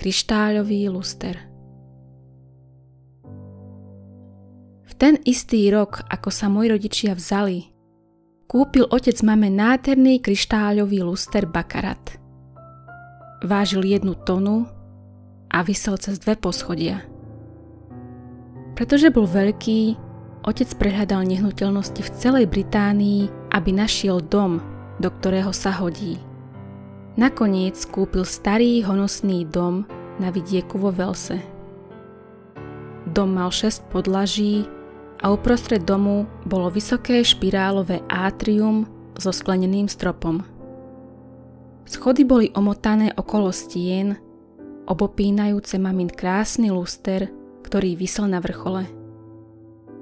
kryštáľový luster. V ten istý rok, ako sa moji rodičia vzali, kúpil otec mame nádherný kryštáľový luster Bakarat. Vážil jednu tonu a vysel cez dve poschodia. Pretože bol veľký, otec prehľadal nehnuteľnosti v celej Británii, aby našiel dom, do ktorého sa hodí. Nakoniec kúpil starý honosný dom na vidieku vo Velse. Dom mal 6 podlaží a uprostred domu bolo vysoké špirálové átrium so skleneným stropom. Schody boli omotané okolo stien, obopínajúce mamin krásny luster, ktorý vysel na vrchole.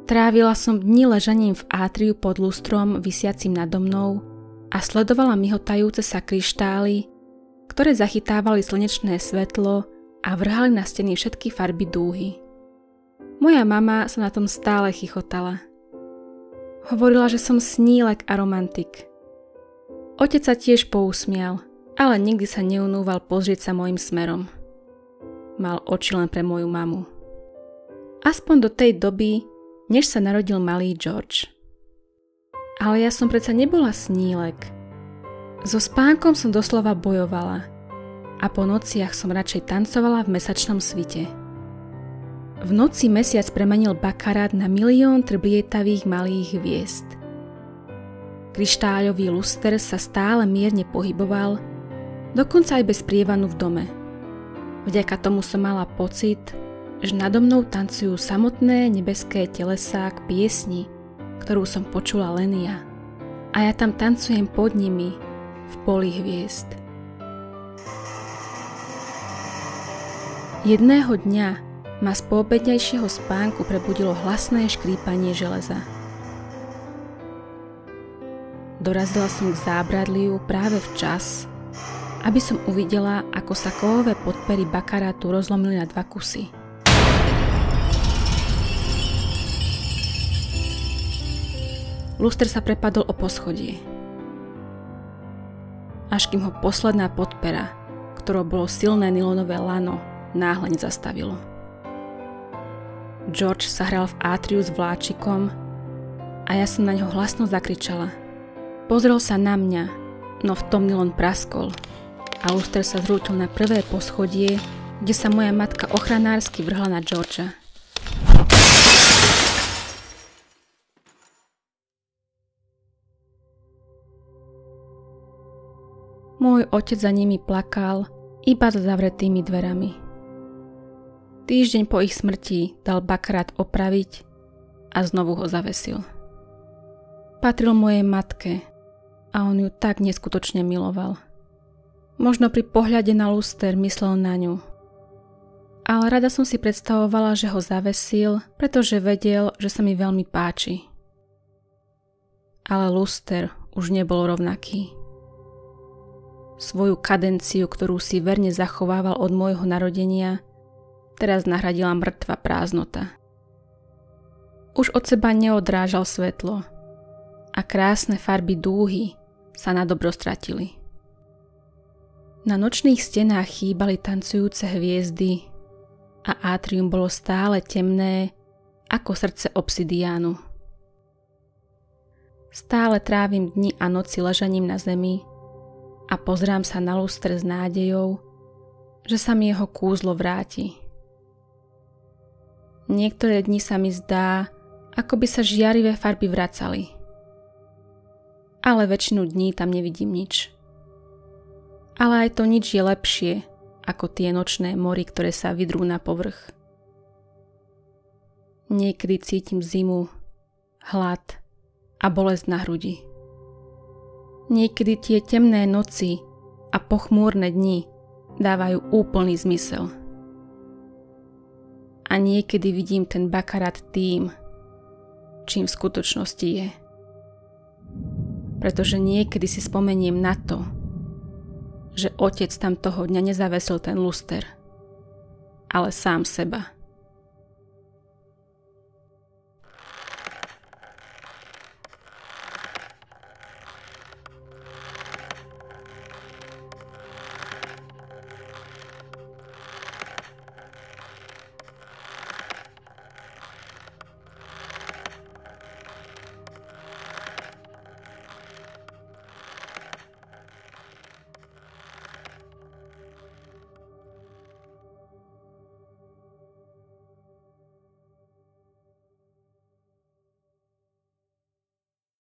Trávila som dni ležaním v átriu pod lustrom vysiacim nado mnou a sledovala myhotajúce sa kryštály, ktoré zachytávali slnečné svetlo a vrhali na steny všetky farby dúhy. Moja mama sa na tom stále chichotala. Hovorila, že som snílek a romantik. Otec sa tiež pousmial, ale nikdy sa neunúval pozrieť sa môjim smerom. Mal oči len pre moju mamu. Aspoň do tej doby, než sa narodil malý George. Ale ja som predsa nebola snílek. So spánkom som doslova bojovala a po nociach som radšej tancovala v mesačnom svite. V noci mesiac premenil bakarát na milión trblietavých malých hviezd. Kryštáľový luster sa stále mierne pohyboval, dokonca aj bez prievanu v dome. Vďaka tomu som mala pocit, že nado mnou tancujú samotné nebeské telesá k piesni, ktorú som počula len ja. A ja tam tancujem pod nimi, v poli hviezd. Jedného dňa ma z poobednejšieho spánku prebudilo hlasné škrípanie železa. Dorazila som k zábradliu práve včas, aby som uvidela, ako sa kovové podpery bakarátu rozlomili na dva kusy. Luster sa prepadol o poschodie. Až kým ho posledná podpera, ktorou bolo silné nylonové lano, náhle nezastavilo. George sa hral v átriu s vláčikom a ja som na ňo hlasno zakričala. Pozrel sa na mňa, no v tom nylon praskol a luster sa zrútil na prvé poschodie, kde sa moja matka ochranársky vrhla na Georgia. Môj otec za nimi plakal, iba za zavretými dverami. Týždeň po ich smrti dal bakrát opraviť a znovu ho zavesil. Patril mojej matke a on ju tak neskutočne miloval. Možno pri pohľade na luster myslel na ňu. Ale rada som si predstavovala, že ho zavesil, pretože vedel, že sa mi veľmi páči. Ale luster už nebol rovnaký. Svoju kadenciu, ktorú si verne zachovával od môjho narodenia, teraz nahradila mŕtva prázdnota. Už od seba neodrážal svetlo a krásne farby dúhy sa na dobro stratili. Na nočných stenách chýbali tancujúce hviezdy a atrium bolo stále temné ako srdce obsidiánu. Stále trávim dni a noci ležaním na zemi a pozrám sa na lustre s nádejou, že sa mi jeho kúzlo vráti. Niektoré dni sa mi zdá, ako by sa žiarivé farby vracali. Ale väčšinu dní tam nevidím nič. Ale aj to nič je lepšie, ako tie nočné mory, ktoré sa vydrú na povrch. Niekedy cítim zimu, hlad a bolesť na hrudi. Niekedy tie temné noci a pochmúrne dni dávajú úplný zmysel. A niekedy vidím ten bakarát tým, čím v skutočnosti je. Pretože niekedy si spomeniem na to, že otec tam toho dňa nezavesil ten luster, ale sám seba.